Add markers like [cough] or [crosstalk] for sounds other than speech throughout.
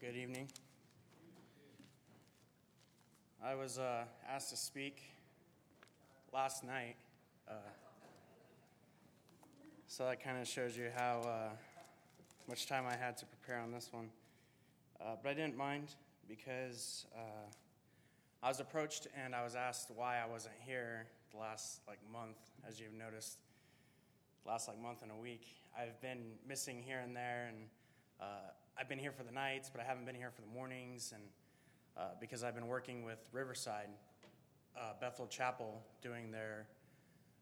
Good evening. I was uh, asked to speak last night, uh, so that kind of shows you how uh, much time I had to prepare on this one. Uh, but I didn't mind because uh, I was approached and I was asked why I wasn't here the last like month, as you've noticed, last like month and a week. I've been missing here and there, and uh, I've been here for the nights, but I haven't been here for the mornings, and uh, because I've been working with Riverside uh, Bethel Chapel doing their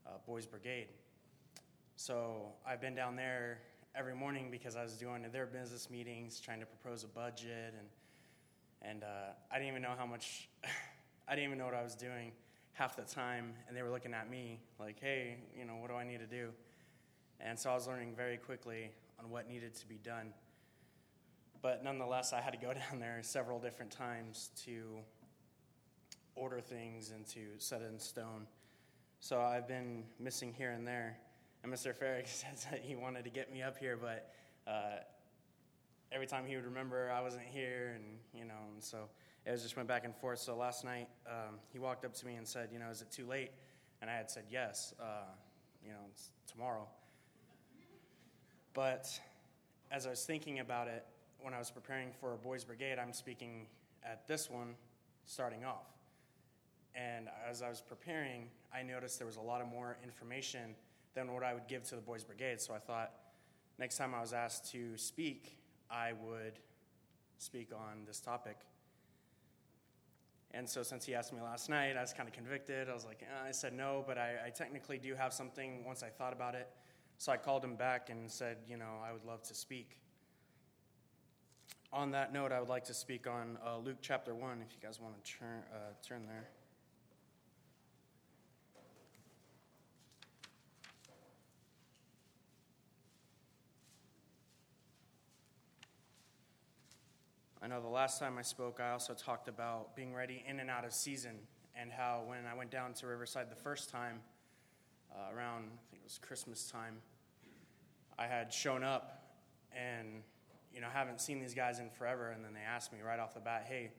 uh, Boys Brigade. So I've been down there every morning because I was doing their business meetings, trying to propose a budget, and and uh, I didn't even know how much. [laughs] I didn't even know what I was doing half the time, and they were looking at me like, "Hey, you know, what do I need to do?" And so I was learning very quickly on what needed to be done. But nonetheless, I had to go [laughs] down there several different times to order things and to set it in stone. So I've been missing here and there. And Mr. Farrick [laughs] says that he wanted to get me up here, but uh, every time he would remember I wasn't here, and you know, and so it was just went back and forth. So last night um, he walked up to me and said, "You know, is it too late?" And I had said yes. Uh, you know, it's tomorrow. But as I was thinking about it, when I was preparing for a boys' brigade, I'm speaking at this one starting off. And as I was preparing, I noticed there was a lot of more information than what I would give to the boys' brigade. So I thought next time I was asked to speak, I would speak on this topic. And so, since he asked me last night, I was kind of convicted. I was like, eh, I said no, but I, I technically do have something once I thought about it. So I called him back and said, you know, I would love to speak on that note, I would like to speak on uh, Luke chapter 1, if you guys want to turn, uh, turn there. I know the last time I spoke, I also talked about being ready in and out of season, and how when I went down to Riverside the first time, uh, around, I think it was Christmas time, I had shown up and you know, haven't seen these guys in forever. And then they asked me right off the bat, hey,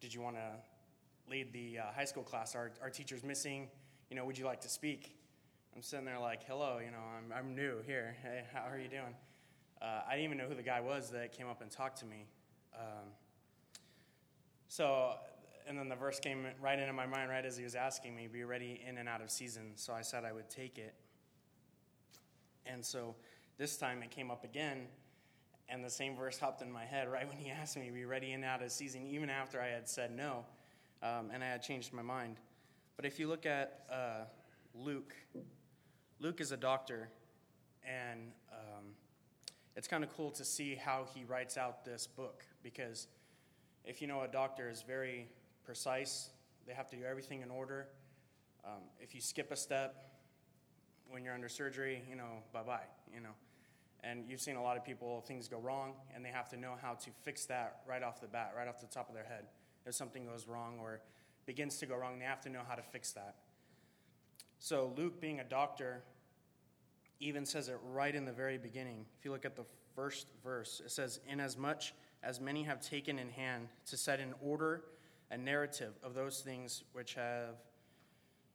did you want to lead the uh, high school class? Our, our teacher's missing. You know, would you like to speak? I'm sitting there like, hello, you know, I'm, I'm new here. Hey, how are you doing? Uh, I didn't even know who the guy was that came up and talked to me. Um, so, and then the verse came right into my mind right as he was asking me, be ready in and out of season. So I said I would take it. And so this time it came up again and the same verse hopped in my head right when he asked me to be ready and out of season, even after I had said no, um, and I had changed my mind. But if you look at uh, Luke, Luke is a doctor, and um, it's kind of cool to see how he writes out this book because if you know a doctor is very precise, they have to do everything in order. Um, if you skip a step when you're under surgery, you know, bye bye, you know. And you've seen a lot of people, things go wrong, and they have to know how to fix that right off the bat, right off the top of their head. If something goes wrong or begins to go wrong, they have to know how to fix that. So, Luke, being a doctor, even says it right in the very beginning. If you look at the first verse, it says, Inasmuch as many have taken in hand to set in order a narrative of those things which have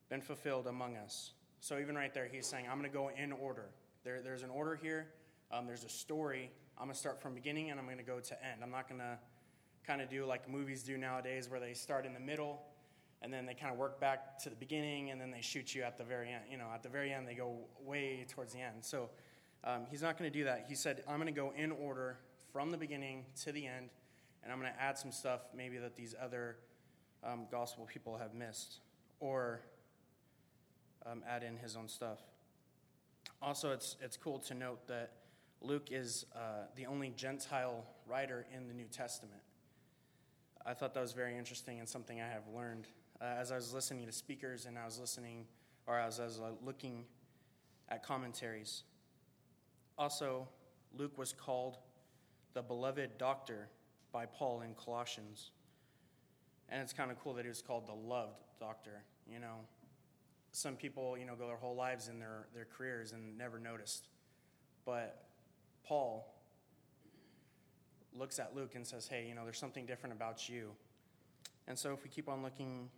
been fulfilled among us. So, even right there, he's saying, I'm going to go in order. There, there's an order here. Um, there's a story. I'm going to start from beginning and I'm going to go to end. I'm not going to kind of do like movies do nowadays where they start in the middle and then they kind of work back to the beginning and then they shoot you at the very end. You know, at the very end, they go way towards the end. So um, he's not going to do that. He said, I'm going to go in order from the beginning to the end and I'm going to add some stuff maybe that these other um, gospel people have missed or um, add in his own stuff. Also, it's, it's cool to note that Luke is uh, the only Gentile writer in the New Testament. I thought that was very interesting and something I have learned uh, as I was listening to speakers and I was listening, or as I was uh, looking at commentaries. Also, Luke was called the beloved doctor by Paul in Colossians. And it's kind of cool that he was called the loved doctor. You know, some people, you know, go their whole lives in their, their careers and never noticed. But Paul looks at Luke and says, hey, you know, there's something different about you. And so if we keep on looking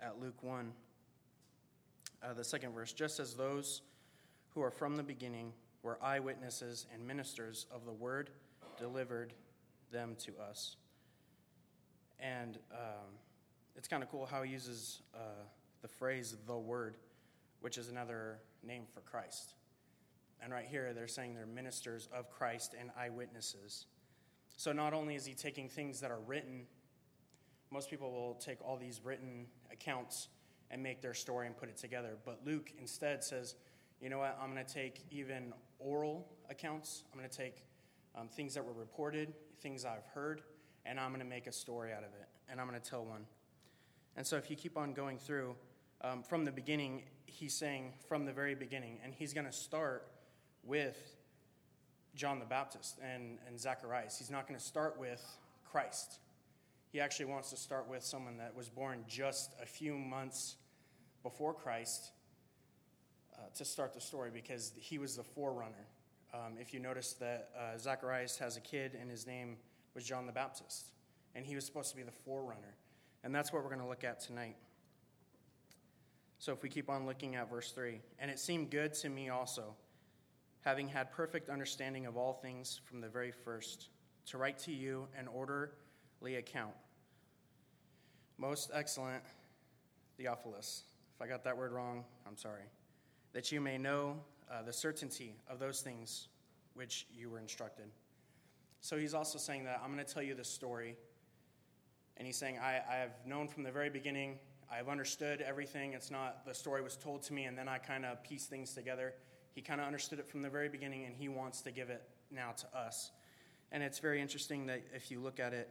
at Luke 1, uh, the second verse, just as those who are from the beginning were eyewitnesses and ministers of the word delivered them to us. And um, it's kind of cool how he uses uh, the phrase the word, which is another name for Christ. And right here, they're saying they're ministers of Christ and eyewitnesses. So not only is he taking things that are written, most people will take all these written accounts and make their story and put it together. But Luke instead says, you know what, I'm going to take even oral accounts, I'm going to take um, things that were reported, things I've heard, and I'm going to make a story out of it, and I'm going to tell one. And so if you keep on going through, um, from the beginning, he's saying from the very beginning, and he's going to start with John the Baptist and, and Zacharias. He's not going to start with Christ. He actually wants to start with someone that was born just a few months before Christ uh, to start the story because he was the forerunner. Um, if you notice that uh, Zacharias has a kid and his name was John the Baptist, and he was supposed to be the forerunner. And that's what we're going to look at tonight. So if we keep on looking at verse 3, and it seemed good to me also, having had perfect understanding of all things from the very first, to write to you an orderly account. Most excellent Theophilus. If I got that word wrong, I'm sorry. That you may know uh, the certainty of those things which you were instructed. So he's also saying that I'm going to tell you the story and he's saying, I, I have known from the very beginning, I've understood everything. It's not the story was told to me and then I kind of piece things together. He kind of understood it from the very beginning and he wants to give it now to us. And it's very interesting that if you look at it,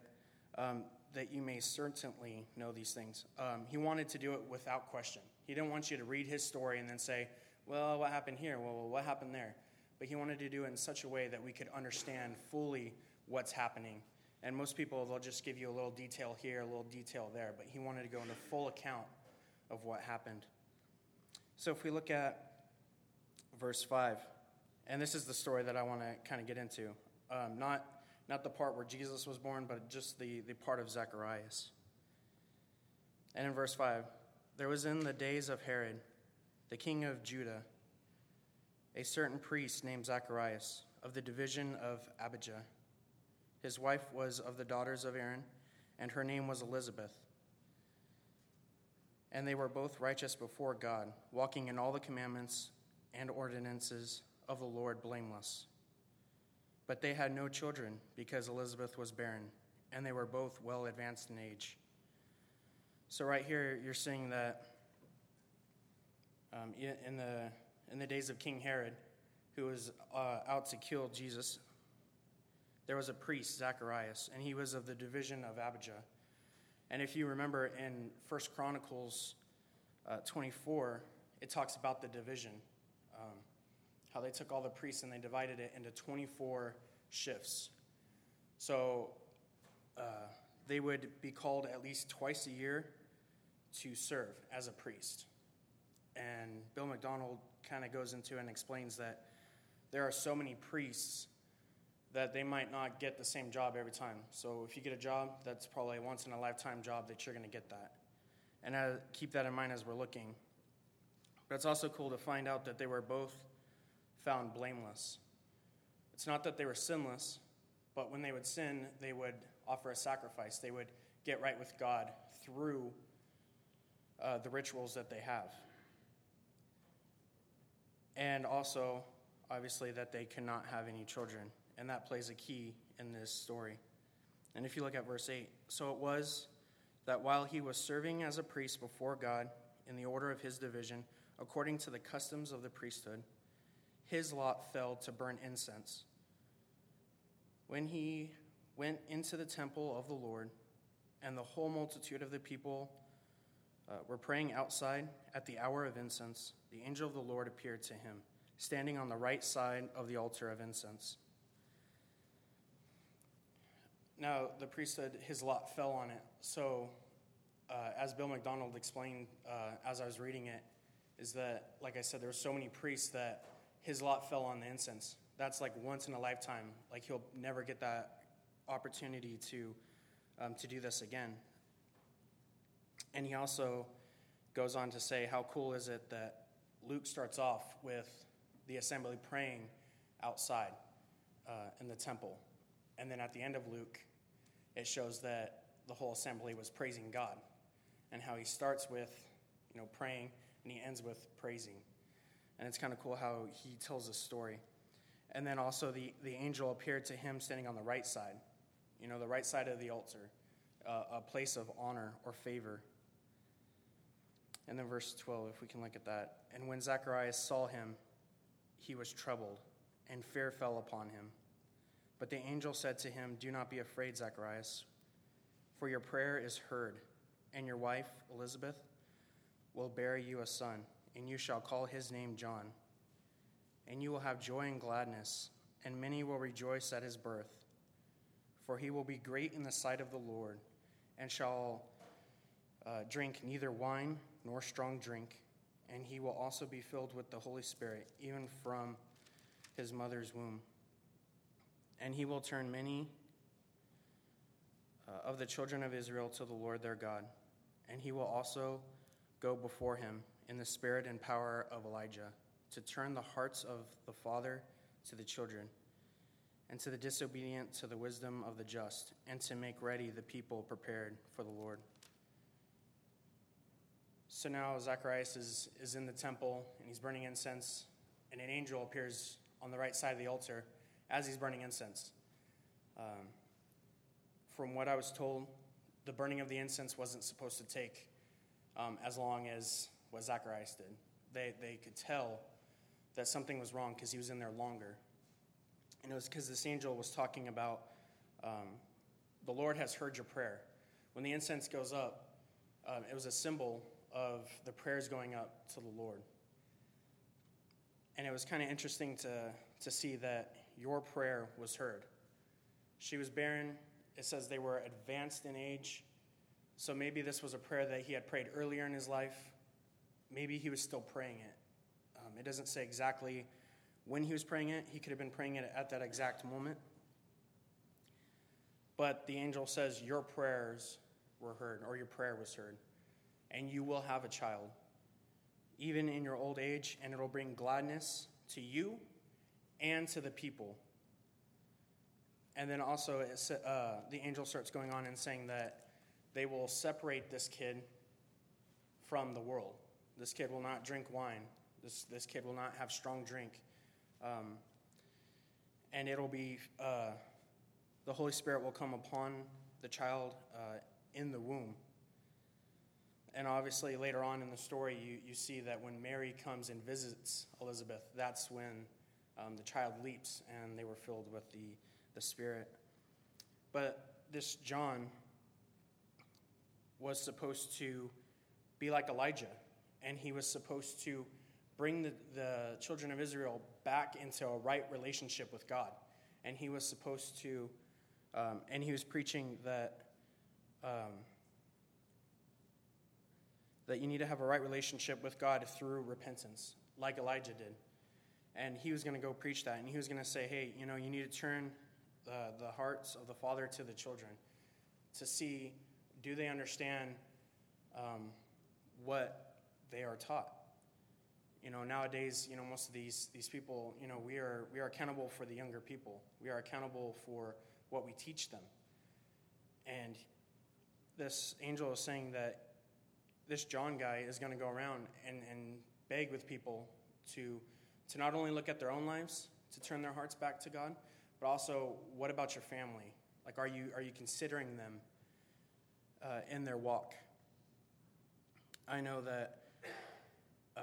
um, that you may certainly know these things. Um, he wanted to do it without question. He didn't want you to read his story and then say, well, what happened here? Well, what happened there? But he wanted to do it in such a way that we could understand fully what's happening and most people, they'll just give you a little detail here, a little detail there, but he wanted to go into full account of what happened. So if we look at verse 5, and this is the story that I want to kind of get into. Um, not, not the part where Jesus was born, but just the, the part of Zacharias. And in verse 5, there was in the days of Herod, the king of Judah, a certain priest named Zacharias of the division of Abijah. His wife was of the daughters of Aaron, and her name was Elizabeth. And they were both righteous before God, walking in all the commandments and ordinances of the Lord blameless. But they had no children because Elizabeth was barren, and they were both well advanced in age. So, right here, you're seeing that um, in, the, in the days of King Herod, who was uh, out to kill Jesus, there was a priest, Zacharias, and he was of the division of Abijah. And if you remember in First Chronicles uh, 24, it talks about the division, um, how they took all the priests and they divided it into 24 shifts. So uh, they would be called at least twice a year to serve as a priest. And Bill MacDonald kind of goes into and explains that there are so many priests that they might not get the same job every time. So if you get a job, that's probably a once in a lifetime job that you're going to get that. And uh, keep that in mind as we're looking. But it's also cool to find out that they were both found blameless. It's not that they were sinless, but when they would sin, they would offer a sacrifice. They would get right with God through uh, the rituals that they have. And also, obviously, that they cannot have any children and that plays a key in this story. And if you look at verse 8, so it was that while he was serving as a priest before God in the order of his division, according to the customs of the priesthood, his lot fell to burn incense. When he went into the temple of the Lord, and the whole multitude of the people uh, were praying outside at the hour of incense, the angel of the Lord appeared to him, standing on the right side of the altar of incense. Now, the priesthood, his lot fell on it. So, uh, as Bill MacDonald explained uh, as I was reading it, is that, like I said, there were so many priests that his lot fell on the incense. That's like once in a lifetime. Like he'll never get that opportunity to, um, to do this again. And he also goes on to say, How cool is it that Luke starts off with the assembly praying outside uh, in the temple. And then at the end of Luke, it shows that the whole assembly was praising God and how he starts with, you know, praying and he ends with praising. And it's kind of cool how he tells a story. And then also the, the angel appeared to him standing on the right side, you know, the right side of the altar, uh, a place of honor or favor. And then verse 12, if we can look at that. And when Zacharias saw him, he was troubled, and fear fell upon him. But the angel said to him, Do not be afraid, Zacharias, for your prayer is heard, and your wife, Elizabeth, will bear you a son, and you shall call his name John. And you will have joy and gladness, and many will rejoice at his birth. For he will be great in the sight of the Lord, and shall uh, drink neither wine nor strong drink and he will also be filled with the Holy Spirit, even from his mother's womb. And he will turn many uh, of the children of Israel to the Lord their God. And he will also go before him in the spirit and power of Elijah to turn the hearts of the father to the children, and to the disobedient to the wisdom of the just, and to make ready the people prepared for the Lord. So now Zacharias is, is in the temple and he's burning incense, and an angel appears on the right side of the altar as he's burning incense. Um, from what I was told, the burning of the incense wasn't supposed to take um, as long as what Zacharias did. They, they could tell that something was wrong because he was in there longer. And it was because this angel was talking about um, the Lord has heard your prayer. When the incense goes up, um, it was a symbol of the prayers going up to the Lord. And it was kind of interesting to, to see that your prayer was heard. She was barren. It says they were advanced in age. So maybe this was a prayer that he had prayed earlier in his life. Maybe he was still praying it. Um, it doesn't say exactly when he was praying it. He could have been praying it at that exact moment. But the angel says, Your prayers were heard, or your prayer was heard and you will have a child, even in your old age, and it'll bring gladness to you and to the people. And then also, uh, the angel starts going on and saying that they will separate this kid from the world. This kid will not drink wine. This, this kid will not have strong drink. Um, and it'll be, uh, the Holy Spirit will come upon the child uh, in the womb. And obviously, later on in the story, you, you see that when Mary comes and visits Elizabeth, that's when um, the child leaps and they were filled with the, the Spirit. But this John was supposed to be like Elijah, and he was supposed to bring the, the children of Israel back into a right relationship with God. And he was supposed to, um, and he was preaching that. Um, that you need to have a right relationship with God through repentance, like Elijah did. And he was going to go preach that, and he was going to say, hey, you know, you need to turn the, the hearts of the father to the children to see do they understand um, what they are taught. You know, nowadays, you know, most of these, these people, you know, we are, we are accountable for the younger people. We are accountable for what we teach them. And this angel is saying that this John guy is going to go around and, and beg with people to, to not only look at their own lives, to turn their hearts back to God, but also what about your family? Like, are you, are you considering them uh, in their walk? I know that uh,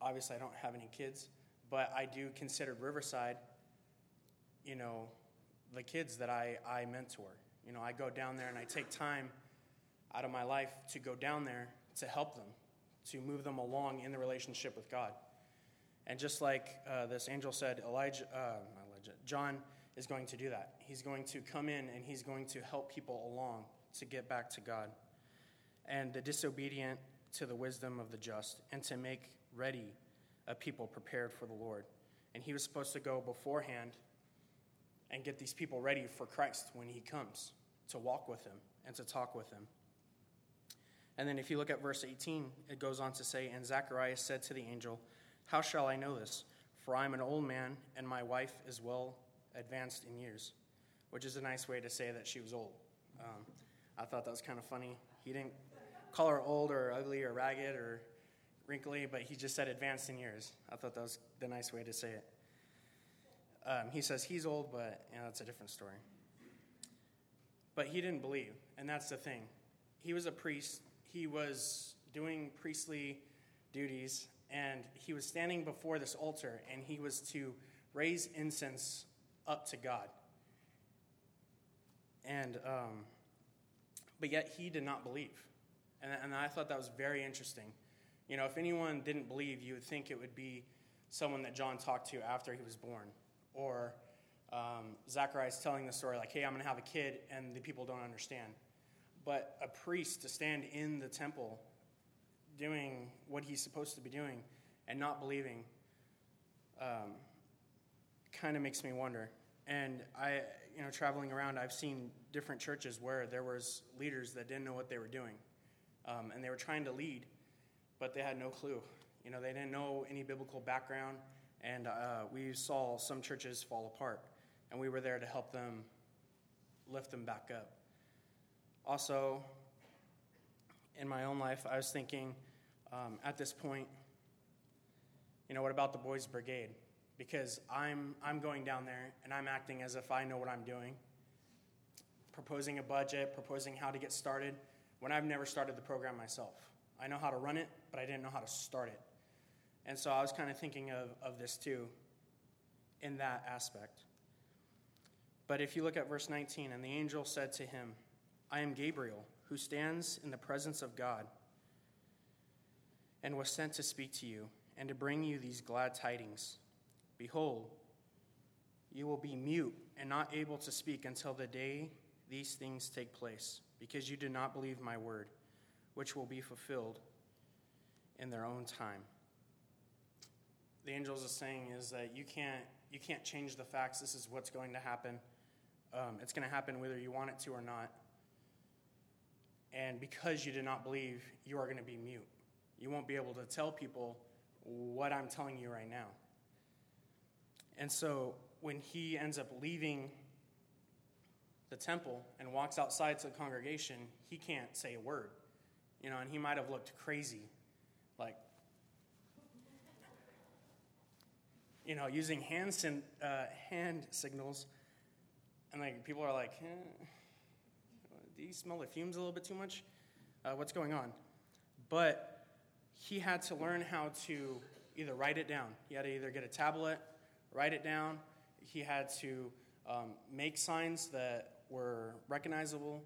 obviously I don't have any kids, but I do consider Riverside, you know, the kids that I, I mentor. You know, I go down there and I take time out of my life to go down there to help them, to move them along in the relationship with God. And just like uh, this angel said, Elijah, uh, Elijah, John is going to do that. He's going to come in and he's going to help people along to get back to God. And the disobedient to the wisdom of the just, and to make ready a people prepared for the Lord. And he was supposed to go beforehand and get these people ready for Christ when he comes to walk with him and to talk with him. And then if you look at verse 18, it goes on to say, And Zacharias said to the angel, How shall I know this? For I am an old man, and my wife is well advanced in years, which is a nice way to say that she was old. Um, I thought that was kind of funny. He didn't call her old or ugly or ragged or wrinkly, but he just said advanced in years. I thought that was the nice way to say it. Um, he says he's old, but you know, that's a different story. But he didn't believe, and that's the thing. He was a priest, he was doing priestly duties, and he was standing before this altar, and he was to raise incense up to God. And, um, but yet he did not believe. And, and I thought that was very interesting. You know, if anyone didn't believe, you would think it would be someone that John talked to after he was born. Or um, Zacharias telling the story, like, hey, I'm going to have a kid, and the people don't understand. But a priest to stand in the temple doing what he's supposed to be doing and not believing um, kind of makes me wonder. And I, you know, traveling around, I've seen different churches where there was leaders that didn't know what they were doing, um, and they were trying to lead, but they had no clue. You know, they didn't know any biblical background, and uh, we saw some churches fall apart, and we were there to help them lift them back up. Also, in my own life, I was thinking um, at this point, you know, what about the Boys Brigade? Because I'm, I'm going down there and I'm acting as if I know what I'm doing, proposing a budget, proposing how to get started, when I've never started the program myself. I know how to run it, but I didn't know how to start it. And so I was kind of thinking of, of this too in that aspect. But if you look at verse 19, and the angel said to him, I am Gabriel, who stands in the presence of God, and was sent to speak to you and to bring you these glad tidings. Behold, you will be mute and not able to speak until the day these things take place, because you did not believe my word, which will be fulfilled in their own time. The angels are saying is that you can't you can't change the facts. This is what's going to happen. Um, it's going to happen whether you want it to or not. And because you did not believe, you are going to be mute. You won't be able to tell people what I'm telling you right now. And so when he ends up leaving the temple and walks outside to the congregation, he can't say a word. You know, and he might have looked crazy, like, you know, using hand, uh, hand signals. And like people are like, eh do you smell the fumes a little bit too much? Uh, what's going on? But he had to learn how to either write it down. He had to either get a tablet, write it down. He had to um, make signs that were recognizable.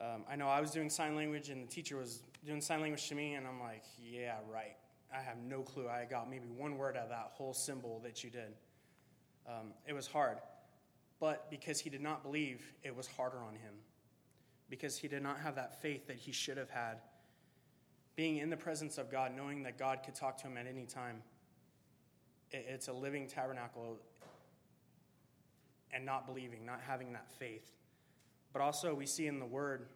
Um, I know I was doing sign language, and the teacher was doing sign language to me, and I'm like, yeah, right. I have no clue. I got maybe one word out of that whole symbol that you did. Um, it was hard. But because he did not believe, it was harder on him because he did not have that faith that he should have had. Being in the presence of God, knowing that God could talk to him at any time, it's a living tabernacle and not believing, not having that faith. But also, we see in the Word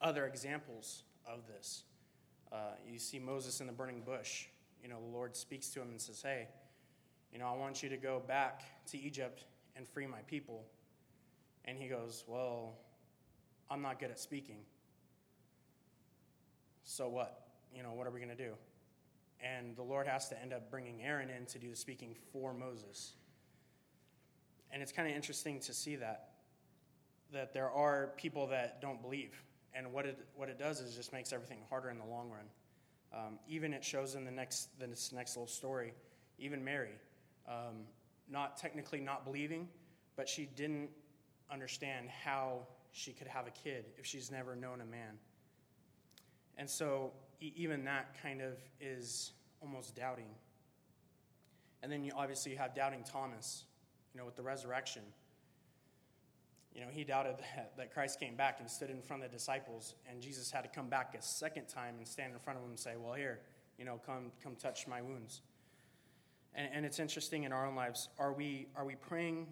other examples of this. Uh, you see Moses in the burning bush. You know, the Lord speaks to him and says, Hey, you know, I want you to go back to Egypt and free my people. And he goes, Well, I'm not good at speaking. So what? You know, what are we going to do? And the Lord has to end up bringing Aaron in to do the speaking for Moses. And it's kind of interesting to see that that there are people that don't believe, and what it what it does is just makes everything harder in the long run. Um, even it shows in the next this next little story, even Mary, um, not technically not believing, but she didn't understand how she could have a kid if she's never known a man. And so, even that kind of is almost doubting. And then you obviously you have doubting Thomas, you know, with the resurrection. You know, he doubted [laughs] that, that Christ came back and stood in front of the disciples, and Jesus had to come back a second time and stand in front of them and say, Well, here, you know, come, come touch my wounds. And, and it's interesting in our own lives. Are we, are we praying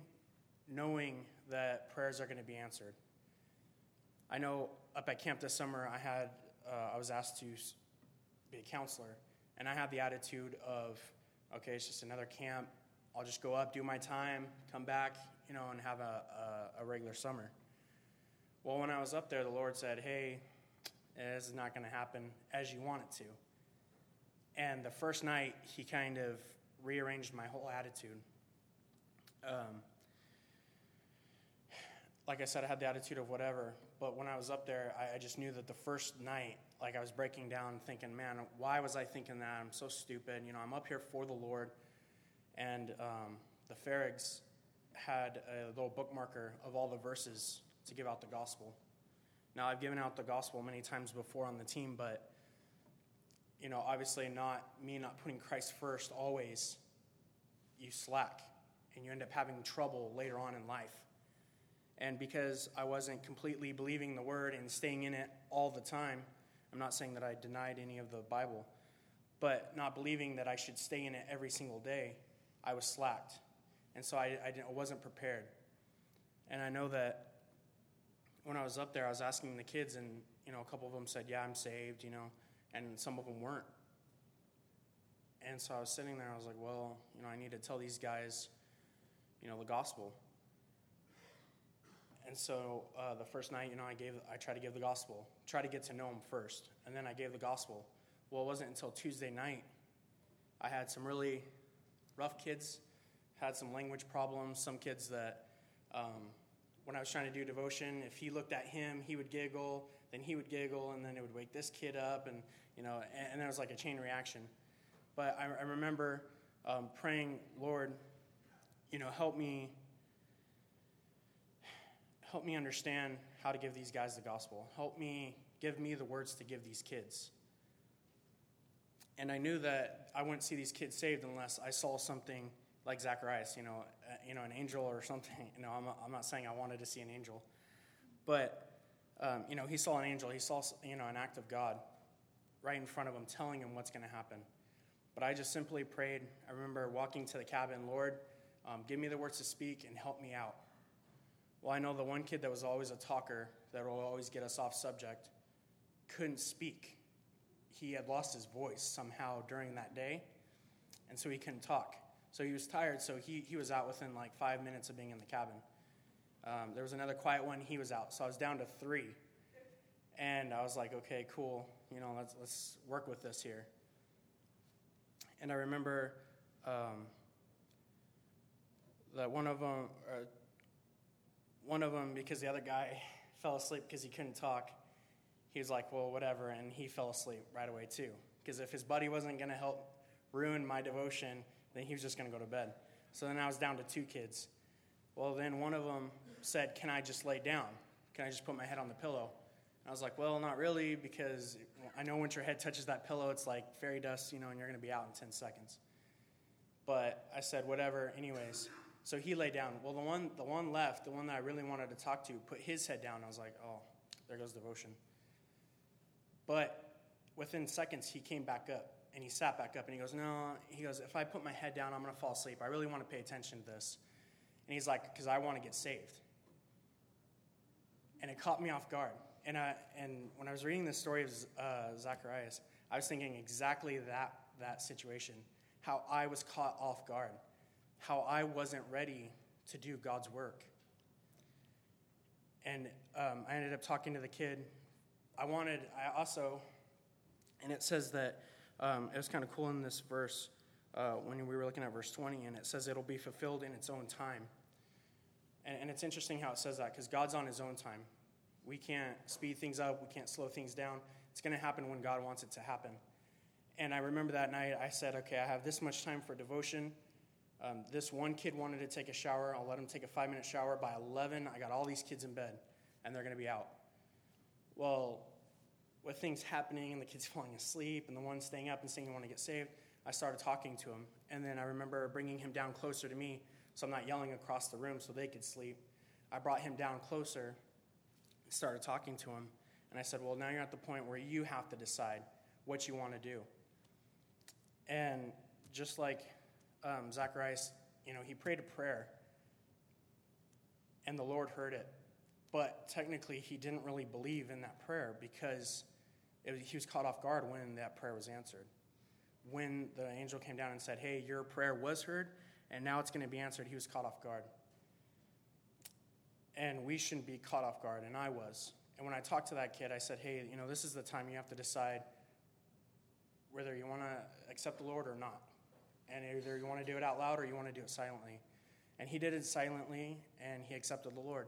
knowing that prayers are going to be answered. I know up at camp this summer, I had uh, I was asked to be a counselor, and I had the attitude of, okay, it's just another camp. I'll just go up, do my time, come back, you know, and have a, a, a regular summer. Well, when I was up there, the Lord said, hey, this is not going to happen as you want it to. And the first night, He kind of rearranged my whole attitude. Um, like I said, I had the attitude of whatever. But when I was up there, I, I, just knew that the first night, like I was breaking down, thinking, man, why was I thinking that? I'm so stupid. You know, I'm up here for the Lord. And um, the Farrigs had a little bookmarker of all the verses to give out the gospel. Now, I've given out the gospel many times before on the team, but, you know, obviously not me not putting Christ first always, you slack and you end up having trouble later on in life. And because I wasn't completely believing the word and staying in it all the time, I'm not saying that I denied any of the Bible, but not believing that I should stay in it every single day, I was slacked. And so I, I, I wasn't prepared. And I know that when I was up there, I was asking the kids, and you know, a couple of them said, "Yeah, I'm saved," you know, and some of them weren't. And so I was sitting there. I was like, "Well, you know, I need to tell these guys, you know, the gospel." And so uh, the first night, you know, I gave, I tried to give the gospel, try to get to know him first, and then I gave the gospel. Well, it wasn't until Tuesday night I had some really rough kids, had some language problems, some kids that um, when I was trying to do devotion, if he looked at him, he would giggle, then he would giggle, and then it would wake this kid up, and you know, and, and then it was like a chain reaction. But I, I remember um, praying, Lord, you know, help me, help me understand how to give these guys the gospel. Help me, give me the words to give these kids. And I knew that I wouldn't see these kids saved unless I saw something like Zacharias, you know, uh, you know, an angel or [laughs] something. You know, I'm not, I'm not saying I wanted to see an angel, but um, you know, he saw an angel. He saw, you know, an act of God right in front of him, telling him what's going to happen. But I just simply prayed. I remember walking to the cabin, Lord, um, give me the words to speak and help me out. Well, I know the one kid that was always a talker, that will always get us off subject, couldn't speak. He had lost his voice somehow during that day, and so he couldn't talk. So he was tired, so he, he was out within like five minutes of being in the cabin. Um, there was another quiet one, he was out. So I was down to three. And I was like, okay, cool. You know, let's, let's work with this here. And I remember um, that one of them, uh, one of them, because the other guy fell asleep because he couldn't talk, he was like, well, whatever. And he fell asleep right away, too. Because if his buddy wasn't going to help ruin my devotion, then he was just going to go to bed. So then I was down to two kids. Well, then one of them said, Can I just lay down? Can I just put my head on the pillow? And I was like, Well, not really, because I know once your head touches that pillow, it's like fairy dust, you know, and you're going to be out in 10 seconds. But I said, Whatever, anyways. So he lay down. Well, the one, the one left, the one that I really wanted to talk to, put his head down. I was like, Oh, there goes devotion. But within seconds, he came back up and he sat back up and he goes, No, he goes, if I put my head down, I'm going to fall asleep. I really want to pay attention to this. And he's like, Because I want to get saved. And it caught me off guard. And, I, and when I was reading the story of uh, Zacharias, I was thinking exactly that, that situation how I was caught off guard, how I wasn't ready to do God's work. And um, I ended up talking to the kid. I wanted, I also, and it says that um, it was kind of cool in this verse uh, when we were looking at verse 20, and it says it'll be fulfilled in its own time. And, and it's interesting how it says that because God's on his own time. We can't speed things up, we can't slow things down. It's going to happen when God wants it to happen. And I remember that night I said, okay, I have this much time for devotion. Um, this one kid wanted to take a shower. I'll let him take a five minute shower. By 11, I got all these kids in bed, and they're going to be out. Well, with things happening and the kids [laughs] falling asleep and the one staying up and saying you want to get saved, I started talking to him. And then I remember bringing him down closer to me so I'm not yelling across the room so they could sleep. I brought him down closer started talking to him. And I said, Well, now you're at the point where you have to decide what you want to do. And just like um, Zacharias, you know, he prayed a prayer. and the Lord heard it. But technically, he didn't really believe in that prayer because was, he was caught off guard when that prayer was answered. When the angel came down and said, Hey, your prayer was heard, and now it's going to be answered, he was caught off guard. And we shouldn't be caught off guard, and I was. And when I talked to that kid, I said, Hey, you know, this is the time you have to decide whether you want to accept the Lord or not. And either you want to do it out loud or you want to do it silently. And he did it silently, and he accepted the Lord.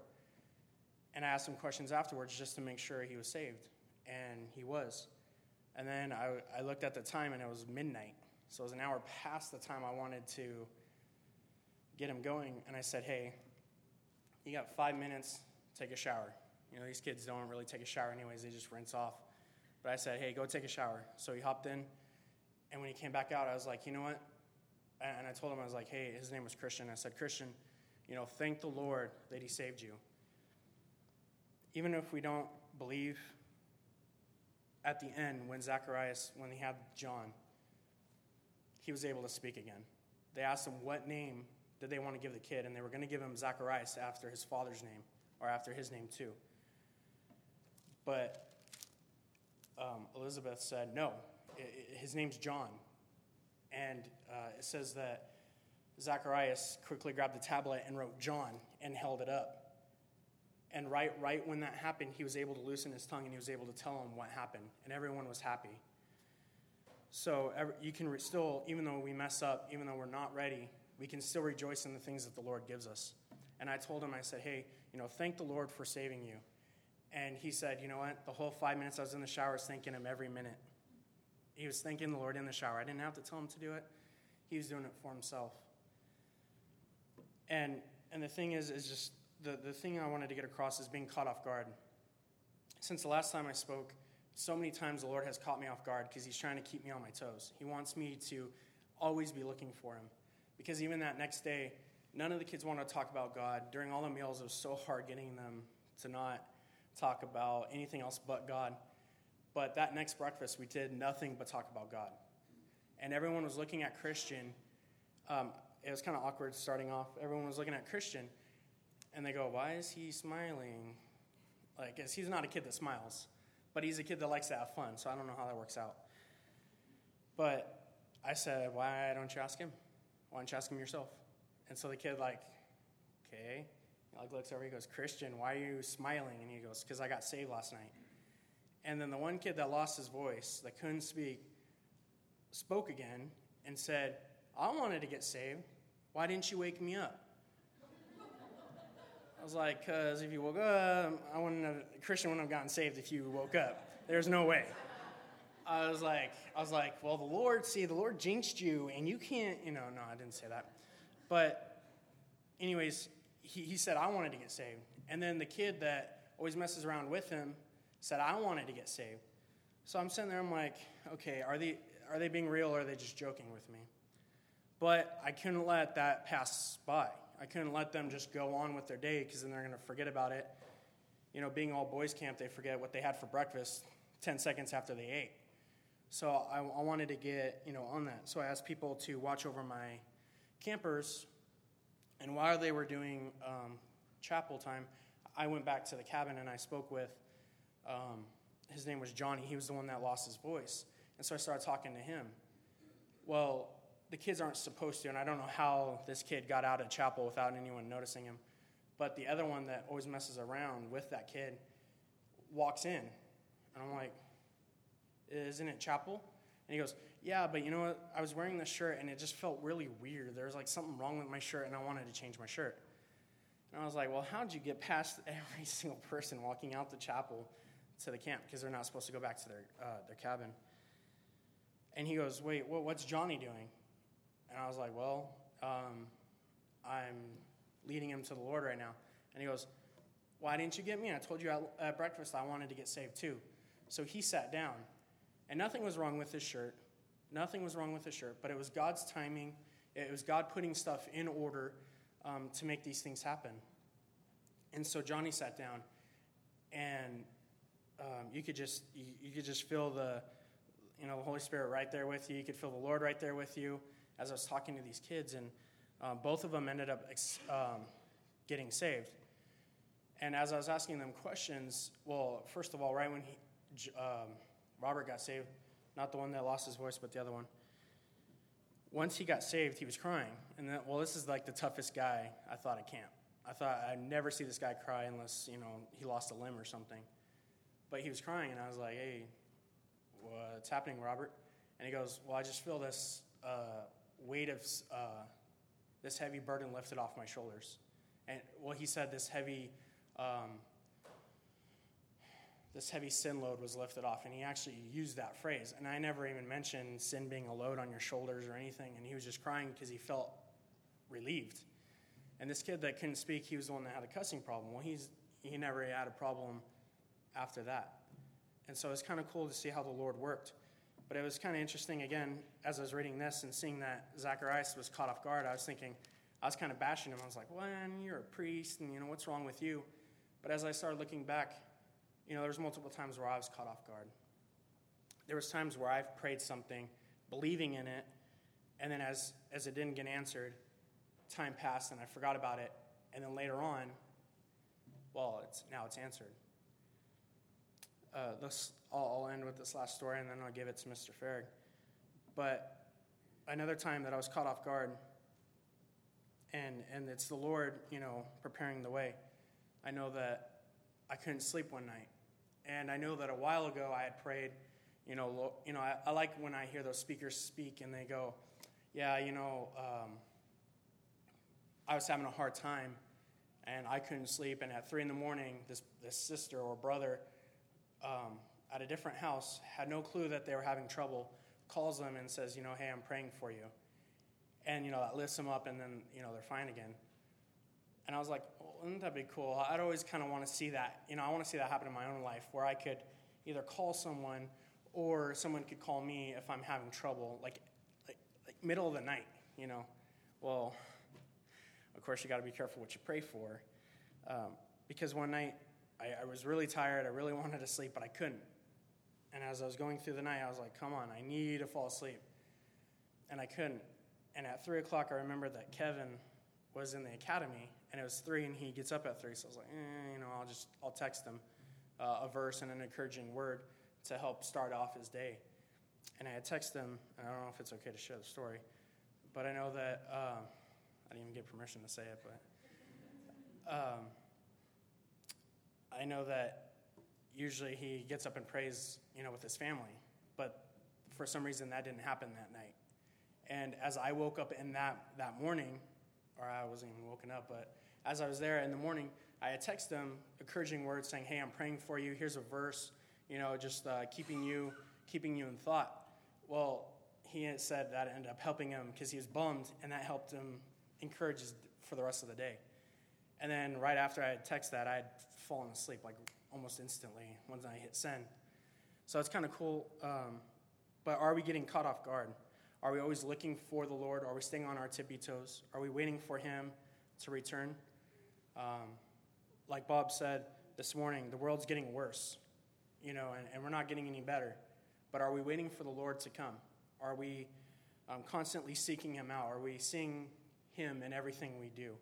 And I asked him questions afterwards just to make sure he was saved. And he was. And then I, I looked at the time, and it was midnight. So it was an hour past the time I wanted to get him going. And I said, Hey, you got five minutes, take a shower. You know, these kids don't really take a shower anyways, they just rinse off. But I said, Hey, go take a shower. So he hopped in. And when he came back out, I was like, You know what? And I told him, I was like, Hey, his name was Christian. I said, Christian, you know, thank the Lord that he saved you even if we don't believe, at the end, when Zacharias, when he had John, he was able to speak again. They asked him what name did they want to give the kid, and they were going to give him Zacharias after his father's name, or after his name too. But um, Elizabeth said, no, his name's John. And uh, it says that Zacharias quickly grabbed the tablet and wrote John and held it up. And right, right when that happened, he was able to loosen his tongue and he was able to tell him what happened. And everyone was happy. So you can still, even though we mess up, even though we're not ready, we can still rejoice in the things that the Lord gives us. And I told him, I said, hey, you know, thank the Lord for saving you. And he said, you know what? The whole five minutes I was in the shower, I was thanking him every minute. He was thanking the Lord in the shower. I didn't have to tell him to do it. He was doing it for himself. And and the thing is, is just the, the thing I wanted to get across is being caught off guard. Since the last time I spoke, so many times the Lord has caught me off guard because He's trying to keep me on my toes. He wants me to always be looking for Him. Because even that next day, none of the kids wanted to talk about God. During all the meals, it was so hard getting them to not talk about anything else but God. But that next breakfast, we did nothing but talk about God. And everyone was looking at Christian. Um, it was kind of awkward starting off. Everyone was looking at Christian and they go, Why is he smiling? Like, he's not a kid that smiles, but he's a kid that likes to have fun, so I don't know how that works out. But I said, Why don't you ask him? Why don't you ask him yourself? And so the kid, like, okay, he like looks over, he goes, Christian, why are you smiling? And he goes, Because I got saved last night. And then the one kid that lost his voice, that couldn't speak, spoke again and said, I wanted to get saved. Why didn't you wake me up? I was like, because if you woke up, I wouldn't have, Christian wouldn't have gotten saved if you woke up. There's no way. I was like, I was like, well, the Lord, see, the Lord jinxed you, and you can't, you know, no, I didn't say that. But, anyways, he, he said, I wanted to get saved. And then the kid that always messes around with him said, I wanted to get saved. So I'm sitting there, I'm like, okay, are they, are they being real or are they just joking with me? But I couldn't let that pass by. I couldn't let them just go on with their day because then they're going to forget about it. You know, being all boys camp, they forget what they had for breakfast 10 seconds after they ate. So I, I wanted to get, you know, on that. So I asked people to watch over my campers. And while they were doing um, chapel time, I went back to the cabin and I spoke with, um, his name was Johnny. He was the one that lost his voice. And so I started talking to him. Well, the kids aren't supposed to, and I don't know how this kid got out of chapel without anyone noticing him. But the other one that always messes around with that kid walks in, and I'm like, Isn't it chapel? And he goes, Yeah, but you know what? I was wearing this shirt and it just felt really weird. There was like something wrong with my shirt, and I wanted to change my shirt. And I was like, Well, how'd you get past [laughs] every single person walking out the chapel to the camp? Because they're not supposed to go back to their, uh, their cabin. And he goes, Wait, what's Johnny doing? And I was like, Well, um, I'm leading him to the Lord right now. And he goes, Why didn't you get me? I told you at, at breakfast I wanted to get saved too. So he sat down. And nothing was wrong with his shirt. Nothing was wrong with his shirt, but it was God's timing. It was God putting stuff in order um, to make these things happen. And so Johnny sat down, and um, you could just you, you, could just feel the you know the Holy Spirit right there with you. You could feel the Lord right there with you as I was talking to these kids, and um, both of them ended up ex- um, getting saved. And as I was asking them questions, well, first of all, right when he, um, Robert got saved, not the one that lost his voice, but the other one. Once he got saved, he was crying. And then, well, this is like the toughest guy I thought at camp. I thought I'd never see this guy cry unless, you know, he lost a limb or something. But he was crying, and I was like, hey, what's happening, Robert? And he goes, well, I just feel this uh, weight of uh, this heavy burden lifted off my shoulders. And, well, he said this heavy um, this heavy sin load was lifted off. And he actually used that phrase. And I never even mentioned sin being a load on your shoulders or anything. And he was just crying because he felt relieved. And this kid that couldn't speak, he was the one that had a cussing problem. Well, he's, he never had a problem after that. And so it's kind of cool to see how the Lord worked. But it was kind of interesting, again, as I was reading this and seeing that Zacharias was caught off guard, I was thinking, I was kind of bashing him. I was like, well, you're a priest, and, you know, what's wrong with you? But as I started looking back, you know, there's multiple times where I was caught off guard. There was times where I've prayed something, believing in it, and then as, as it didn't get answered, time passed and I forgot about it. And then later on, well, it's, now it's answered. Uh, this, I'll, I'll end with this last story and then I'll give it to Mr. Farrig. But another time that I was caught off guard, and, and it's the Lord, you know, preparing the way. I know that I couldn't sleep one night. And I know that a while ago I had prayed, you know, you know I, I like when I hear those speakers speak and they go, yeah, you know, um, I was having a hard time and I couldn't sleep. And at 3 in the morning, this, this sister or brother um, at a different house had no clue that they were having trouble, calls them and says, you know, hey, I'm praying for you. And, you know, that lifts them up and then, you know, they're fine again. And I was like, well, wouldn't that be cool? I'd always kind of want to see that. You know, I want to see that happen in my own life where I could either call someone or someone could call me if I'm having trouble, like, like, like middle of the night, you know. Well, of course, you got to be careful what you pray for. Um, because one night I, I was really tired, I really [laughs] wanted to sleep, but I couldn't. And as I was going through the night, I was like, come on, I need to fall asleep. And I couldn't. And at 3 o'clock, I remember that Kevin was in the academy and it was three, and he gets up at three. So I was like, eh, you know, I'll just I'll text him uh, a verse and an encouraging word to help start off his day. And I had texted him, and I don't know if it's okay to share the story, but I know that uh, I didn't even get permission to say it, but um, I know that usually he gets up and prays, you know, with his family, but for some reason that didn't happen that night. And as I woke up in that that morning, or I wasn't even woken up, but as I was there in the morning, I had texted him encouraging words saying, Hey, I'm praying for you. Here's a verse, you know, just uh, keeping you keeping you in thought. Well, he said that ended up helping him because he was bummed, and that helped him encourage his, for the rest of the day. And then right after I had texted that, I had fallen asleep like almost instantly once I hit send. So it's kind of cool. Um, but are we getting caught off guard? Are we always looking for the Lord? Are we staying on our tippy toes? Are we waiting for Him to return? Um, like Bob said this morning, the world's getting worse, you know, and, and, we're not getting any better. But are we waiting for the Lord to come? Are we um, constantly seeking Him out? Are we seeing Him in everything we do?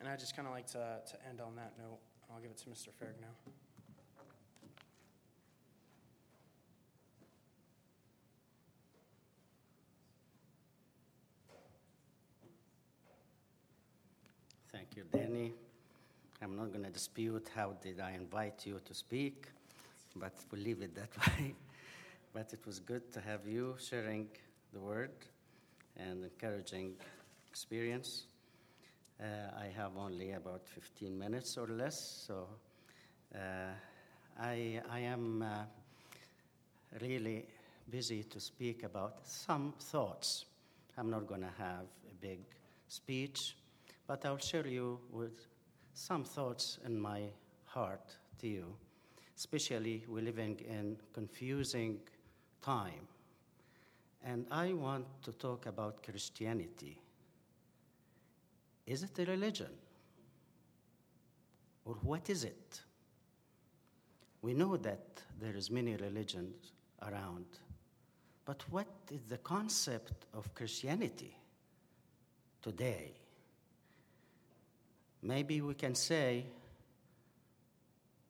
And I just kind of like to, to end on that note. I'll give it to Mr. Ferg now. Thank you, Danny. I'm not going to dispute how did I invite you to speak, but we'll leave it that [laughs] way. but it was good to have you sharing the word and encouraging experience. Uh, I have only about 15 minutes or less, so uh, I, I am uh, really busy to speak about some thoughts. I'm not going to have a big speech but I'll share you with some thoughts in my heart to you. Especially, we're living in confusing time. And I want to talk about Christianity. Is it a religion? Or what is it? We know that there is many religions around, but what is the concept of Christianity today? maybe we can say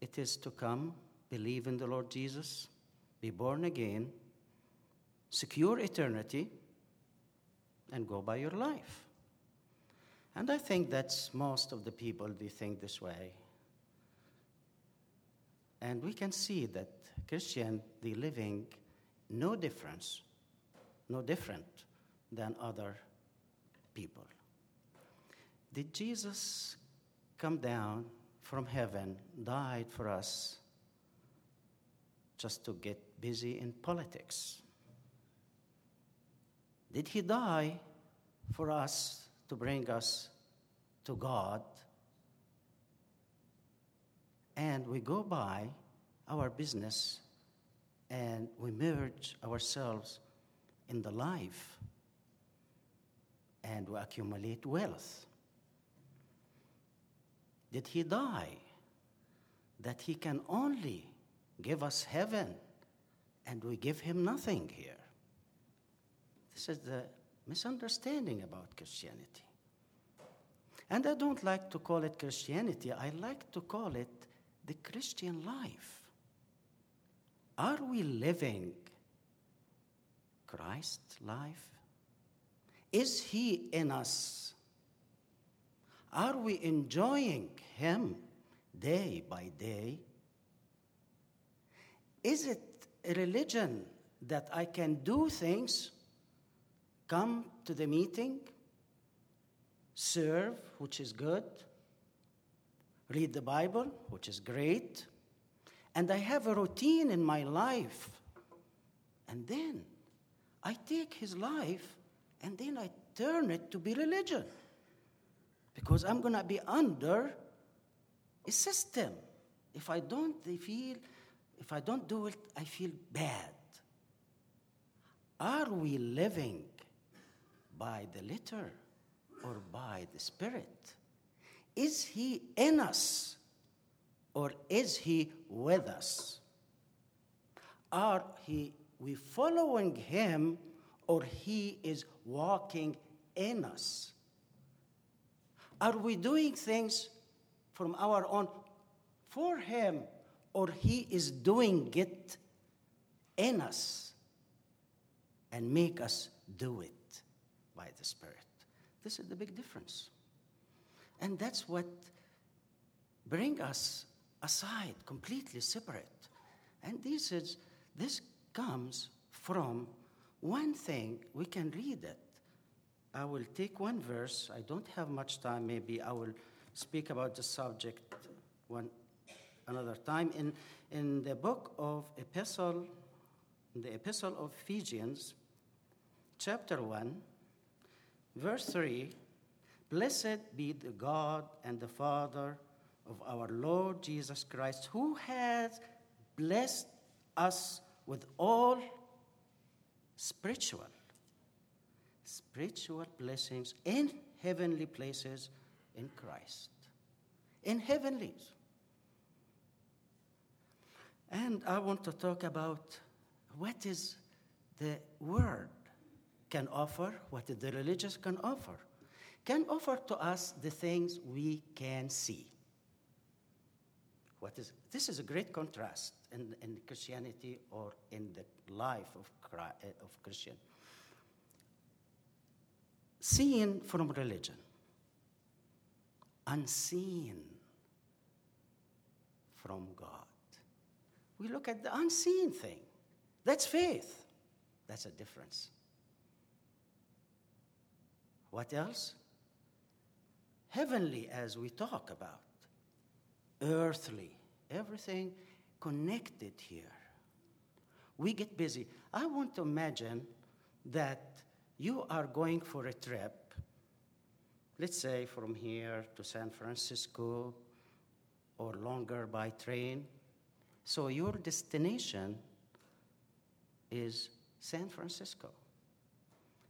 it is to come, believe in the Lord Jesus, be born again, secure eternity, and go by your life. And I think that's most of the people, they think this way. And we can see that Christian, they living no difference, no different than other people. Did Jesus come down from heaven, died for us just to get busy in politics? Did he die for us to bring us to God? And we go by our business and we merge ourselves in the life and we accumulate wealth. Did he die that he can only give us heaven and we give him nothing here? This is the misunderstanding about Christianity. And I don't like to call it Christianity, I like to call it the Christian life. Are we living Christ's life? Is He in us? Are we enjoying Him day by day? Is it a religion that I can do things, come to the meeting, serve, which is good, read the Bible, which is great, and I have a routine in my life. And then I take his life and then I turn it to be religion. Because I'm going to be under a system. If I don't feel if I don't do it, I feel bad. Are we living by the letter or by the spirit? Is he in us or is he with us? Are he, we following him or he is walking in us? Are we doing things from our own for him or he is doing it in us and make us do it by the Spirit? This is the big difference. And that's what bring us aside, completely separate. And this is this comes from one thing we can read it. I will take one verse. I don't have much time. Maybe I will speak about the subject one another time. In in the book of Epistle, the Epistle of Ephesians, chapter one, verse three. Blessed be the God and the Father of our Lord Jesus Christ, who has blessed us with all spiritual, spiritual blessings in heavenly places in Christ. In heavenlies. And I want to talk about what is the word can offer, what the religious can offer. Can offer to us the things we can see. What is, this is a great contrast in, in Christianity or in the life of, Christ, eh, of Christian. Seen from religion, unseen from God. We look at the unseen thing. That's faith. That's a difference. What else? Heavenly, as we talk about earthly, everything connected here. We get busy. I want to imagine that you are going for a trip, let's say from here to San Francisco or longer by train. So your destination is San Francisco.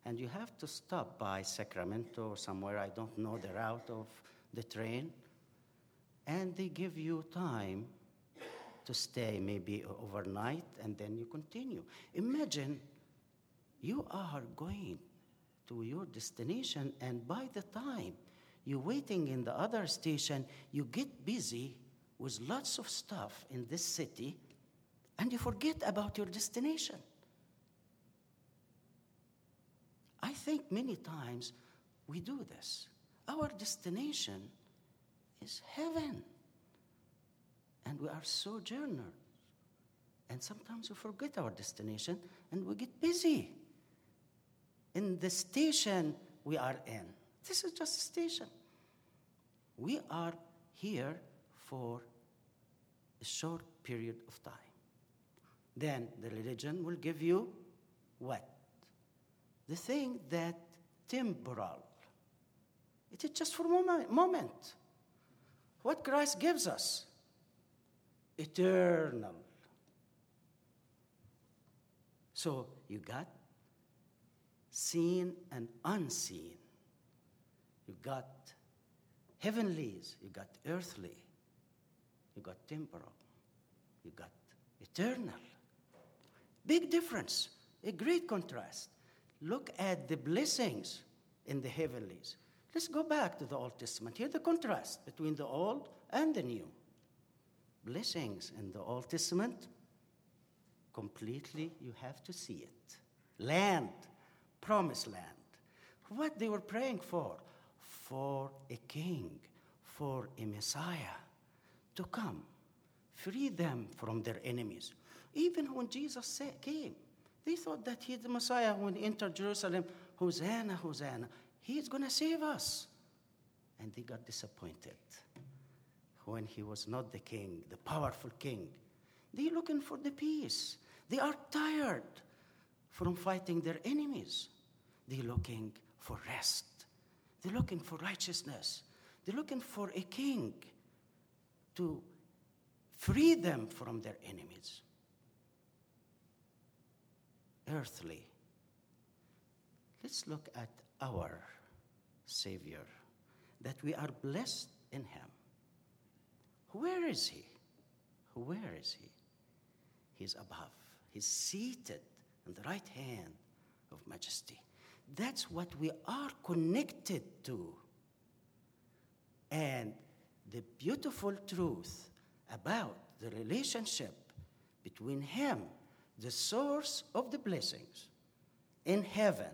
And you have to stop by Sacramento or somewhere, I don't know the route of the train and they give you time to stay maybe overnight and then you continue. Imagine you are going to your destination, and by the time you're waiting in the other station, you get busy with lots of stuff in this city and you forget about your destination. I think many times we do this. Our destination is heaven. And we are sojourners. And sometimes we forget our destination and we get busy in the station we are in. This is just a station. We are here for a short period of time. Then the religion will give you what? The thing that temporal. It is just for a moment. What Christ gives us? Eternal. So you got seen and unseen. You got heavenlies, you got earthly, you got temporal, you got eternal. Big difference, a great contrast. Look at the blessings in the heavenlies. Let's go back to the Old Testament. Here, the contrast between the Old and the New. Blessings in the Old Testament, completely, you have to see it. Land, promised land. What they were praying for? For a king, for a Messiah to come, free them from their enemies. Even when Jesus came, they thought that he's the Messiah when he entered Jerusalem. Hosanna, Hosanna. He's going to save us. And they got disappointed when he was not the king, the powerful king. They're looking for the peace. They are tired from fighting their enemies. They're looking for rest. They're looking for righteousness. They're looking for a king to free them from their enemies. Earthly. Let's look at our Savior, that we are blessed in Him. Where is He? Where is He? He's above. He's seated on the right hand of majesty. That's what we are connected to. And the beautiful truth about the relationship between Him, the source of the blessings in heaven,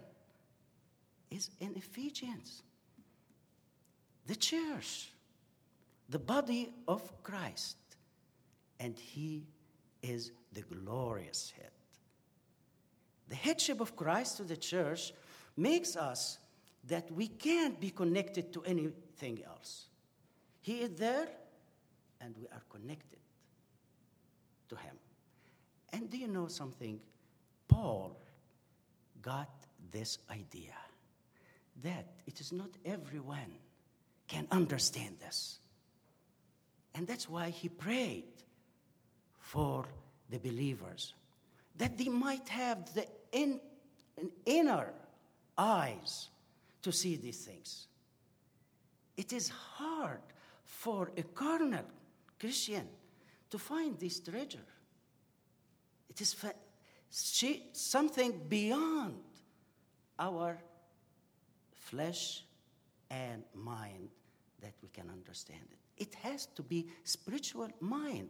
is in Ephesians. The church, the body of Christ, and He is the glorious head. The headship of Christ to the church makes us that we can't be connected to anything else. He is there, and we are connected to Him. And do you know something? Paul got this idea that it is not everyone can understand this. And that's why he prayed for the believers that they might have the in, inner eyes to see these things. It is hard for a carnal Christian to find this treasure. It is fa- something beyond our flesh and mind that we can understand it. It has to be spiritual mind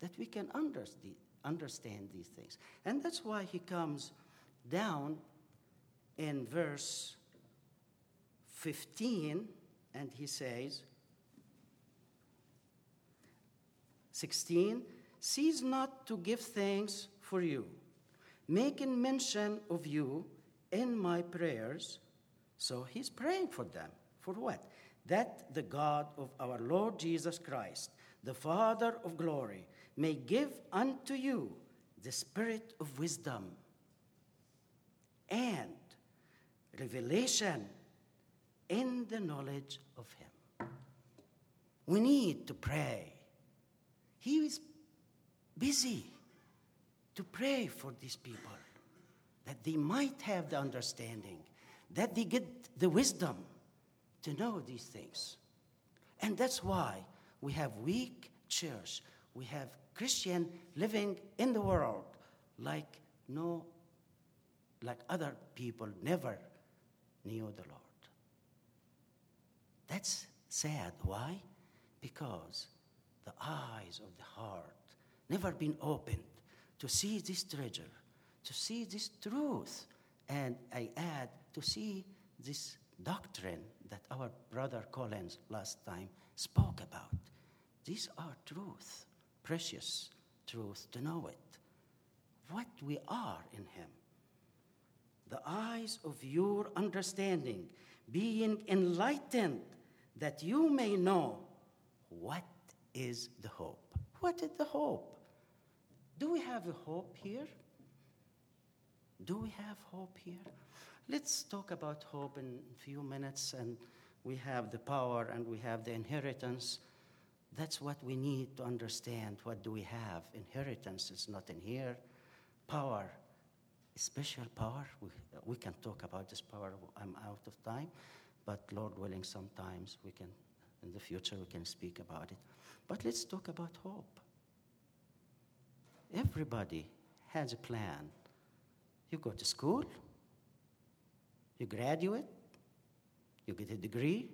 that we can understand these things. And that's why he comes down in verse 15 and he says, 16, cease not to give thanks for you, making mention of you in my prayers. So he's praying for them. For what? That the God of our Lord Jesus Christ, the Father of glory, may give unto you the spirit of wisdom and revelation in the knowledge of Him. We need to pray. He is busy to pray for these people that they might have the understanding, that they get the wisdom to know these things. And that's why we have weak church. We have Christian living in the world like no like other people never knew the Lord. That's sad. Why? Because the eyes of the heart never been opened to see this treasure, to see this truth. And I add to see this doctrine that our brother Collins last time spoke about. These are truth, precious truth to know it. What we are in Him. The eyes of your understanding being enlightened, that you may know what is the hope. What is the hope? Do we have hope here? Do we have hope here? Let's talk about hope in a few minutes, and we have the power and we have the inheritance. That's what we need to understand. What do we have? Inheritance is not in here. Power, special power. We, we can talk about this power. I'm out of time, but Lord willing, sometimes we can, in the future, we can speak about it. But let's talk about hope. Everybody has a plan. You go to school, you graduate, you get a degree.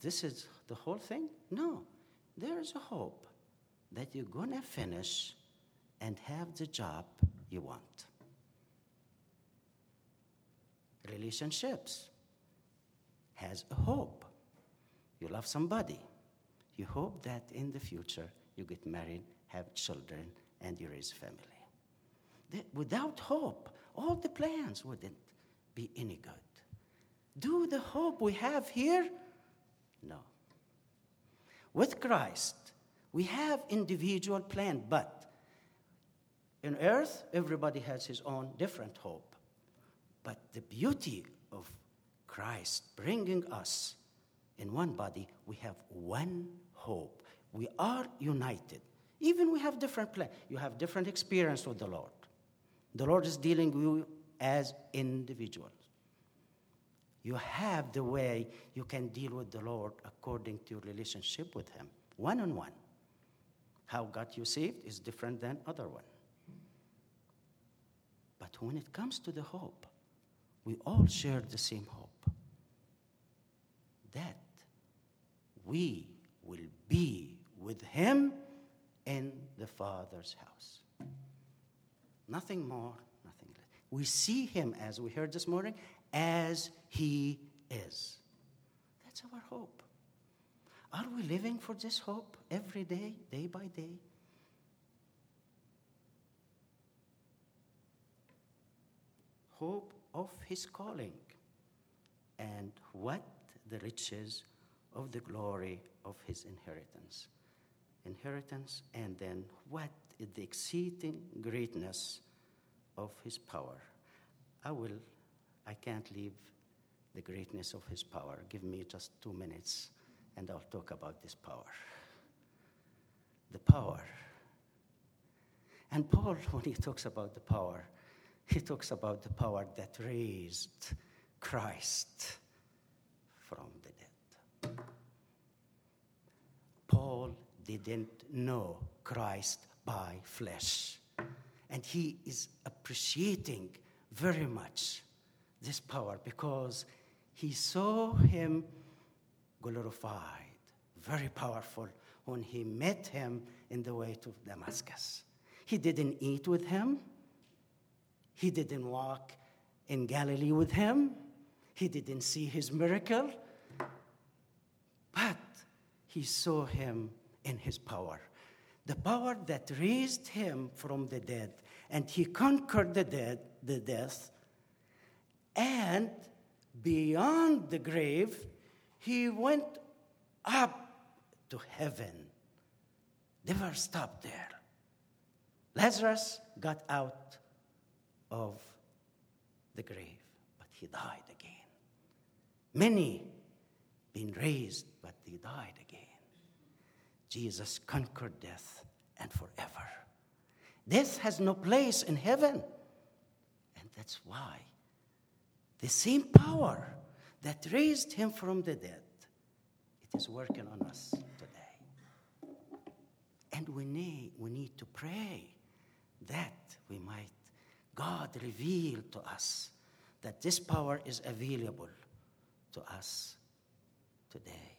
This is the whole thing? No. There is a hope that you're going to finish and have the job you want. Relationships has a hope. You love somebody. You hope that in the future you get married, have children, and you raise family. without hope, all the plans wouldn't be any good. Do the hope we have here? No. With Christ, we have individual plan, but in earth, everybody has his own different hope. But the beauty of Christ bringing us in one body, we have one hope. We are united. Even we have different plans. You have different experience with the Lord. The Lord is dealing with you as individuals. You have the way you can deal with the Lord according to your relationship with Him, one on one. How God you saved is different than other one. But when it comes to the hope, we all share the same hope that we will be with Him in the Father's house. Nothing more, nothing less. We see Him, as we heard this morning, as He is. That's our hope. Are we living for this hope every day, day by day? Hope of His calling and what the riches of the glory of His inheritance. Inheritance, and then what is the exceeding greatness of His power. I will I can't leave the greatness of his power. Give me just two minutes and I'll talk about this power. The power. And Paul, [laughs] when he talks about the power, he talks about the power that raised Christ from the dead. Paul didn't know Christ by flesh. And he is appreciating very much this power because he saw him glorified, very powerful, when he met him in the way to Damascus. He didn't eat with him, he didn't walk in Galilee with him, he didn't see his miracle, but he saw him in his power. The power that raised him from the dead, and he conquered the dead, the death, and beyond the grave, he went up to heaven. Never stopped there. Lazarus got out of the grave, but he died again. Many been raised, but they died again. Jesus conquered death and forever. Death has no place in heaven. And that's why the same power that raised him from the dead, it is working on us today. And we need, we need to pray that we might, God reveal to us that this power is available to us today.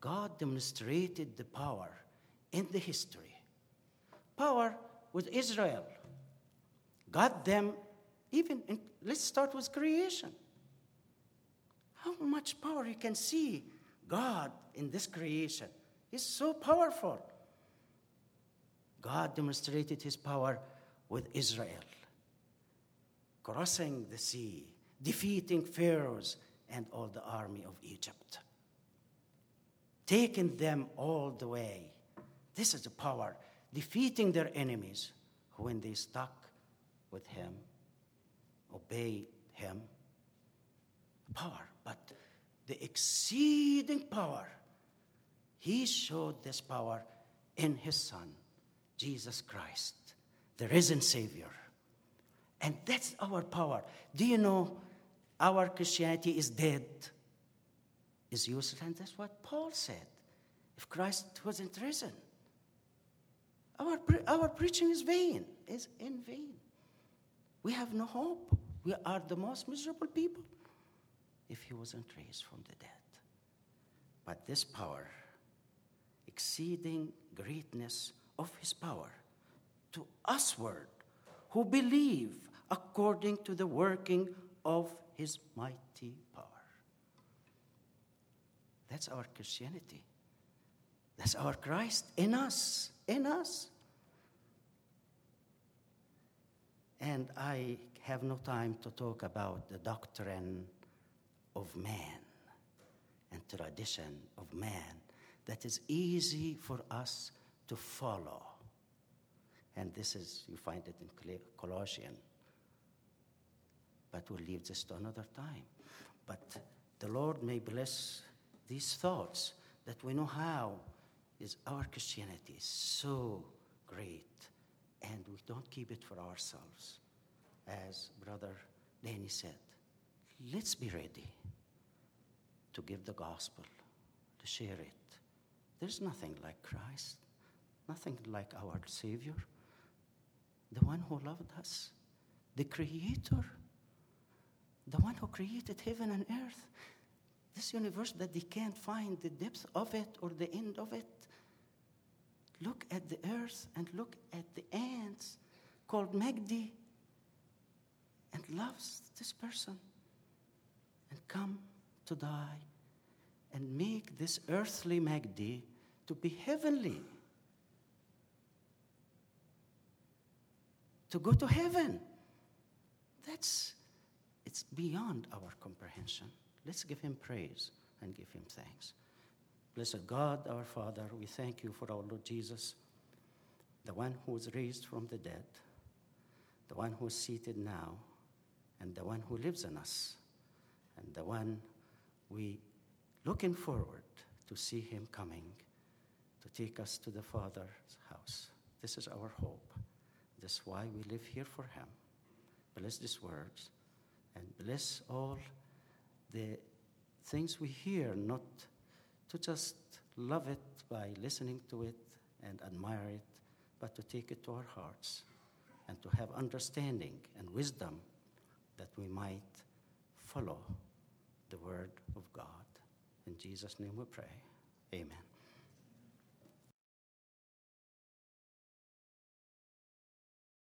God demonstrated the power in the history. Power with Israel. God them even in, let's start with creation. How much power you can see God in this creation. He's so powerful. God demonstrated his power with Israel, crossing the sea, defeating Pharaohs and all the army of Egypt, taking them all the way. This is the power, defeating their enemies when they stuck with him, obeyed him. Power, but the exceeding power, he showed this power in his Son, Jesus Christ, the risen Savior. And that's our power. Do you know our Christianity is dead? Is useless. And that's what Paul said. If Christ wasn't risen, our, pre- our preaching is vain, is in vain. We have no hope. We are the most miserable people if he wasn't raised from the dead. But this power, exceeding greatness of his power, to usward who believe according to the working of his mighty. That's our Christianity. That's our Christ in us, in us. And I have no time to talk about the doctrine of man and tradition of man that is easy for us to follow. And this is, you find it in Colossians. But we'll leave this to another time. But the Lord may bless these thoughts that we know how is our Christianity is so great and we don't keep it for ourselves. As Brother Danny said, let's be ready to give the gospel, to share it. There's nothing like Christ, nothing like our Savior, the one who loved us, the Creator, the one who created heaven and earth. This universe that they can't find the depth of it or the end of it. Look at the earth and look at the ants called Magdi and loves this person and come to die and make this earthly Magdi to be heavenly. To go to heaven. That's it's beyond our comprehension. Let's give him praise and give him thanks. Blessed God, our Father, we thank you for our Lord Jesus, the one who was raised from the dead, the one who is seated now, and the one who lives in us, and the one we looking forward to see him coming to take us to the Father's house. This is our hope. This is why we live here for him. Bless these words and bless all the things we hear, not to just love it by listening to it and admire it, but to take it to our hearts and to have understanding and wisdom that we might follow the word of God. In Jesus' name we pray. Amen.